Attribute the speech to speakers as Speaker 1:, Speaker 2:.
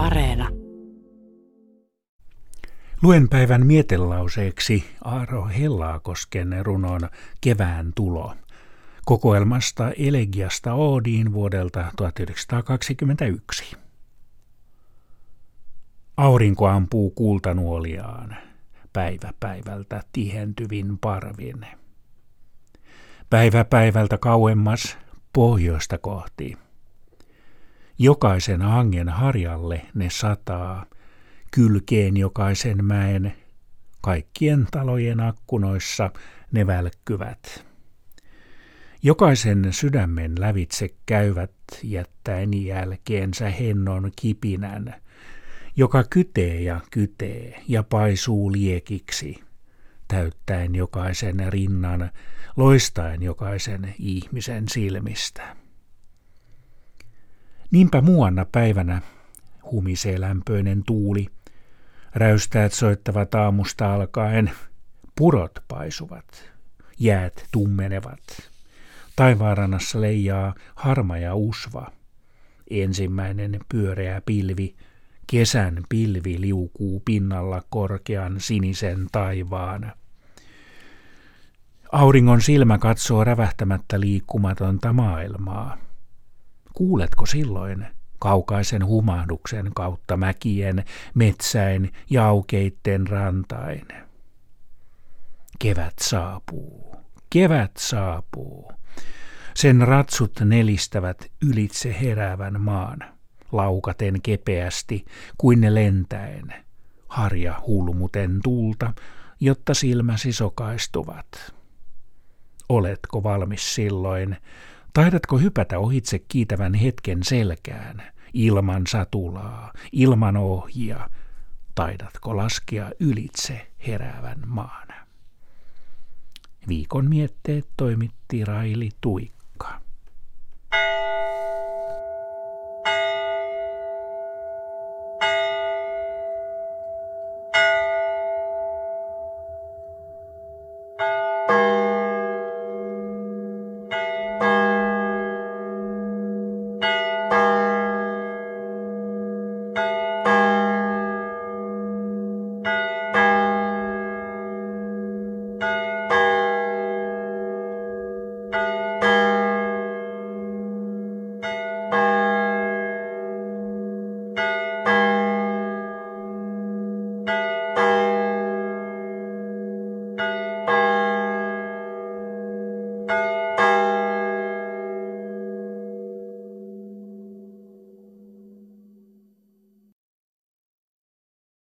Speaker 1: Areena.
Speaker 2: Luen päivän mietelauseeksi Aaro Hellaakosken runon Kevään tulo. Kokoelmasta Elegiasta Oodiin vuodelta 1921. Aurinko ampuu kultanuoliaan, päivä päivältä tihentyvin parvin. Päivä päivältä kauemmas pohjoista kohti. Jokaisen hangen harjalle ne sataa, kylkeen jokaisen mäen, kaikkien talojen akkunoissa ne välkkyvät. Jokaisen sydämen lävitse käyvät jättäen jälkeensä hennon kipinän, joka kytee ja kytee ja paisuu liekiksi, täyttäen jokaisen rinnan, loistaen jokaisen ihmisen silmistä. Niinpä muuanna päivänä humisee lämpöinen tuuli, räystäät soittavat aamusta alkaen, purot paisuvat, jäät tummenevat. Taivaarannassa leijaa harma ja usva. Ensimmäinen pyöreä pilvi, kesän pilvi liukuu pinnalla korkean sinisen taivaan. Auringon silmä katsoo rävähtämättä liikkumatonta maailmaa. Kuuletko silloin kaukaisen humahduksen kautta mäkien, metsäin ja aukeitten rantain? Kevät saapuu, kevät saapuu. Sen ratsut nelistävät ylitse heräävän maan, laukaten kepeästi kuin ne lentäen, harja hulmuten tulta, jotta silmäsi sokaistuvat. Oletko valmis silloin? Taidatko hypätä ohitse kiitävän hetken selkään, ilman satulaa, ilman ohjia? Taidatko laskea ylitse heräävän maan? Viikon mietteet toimitti Raili Tuikka.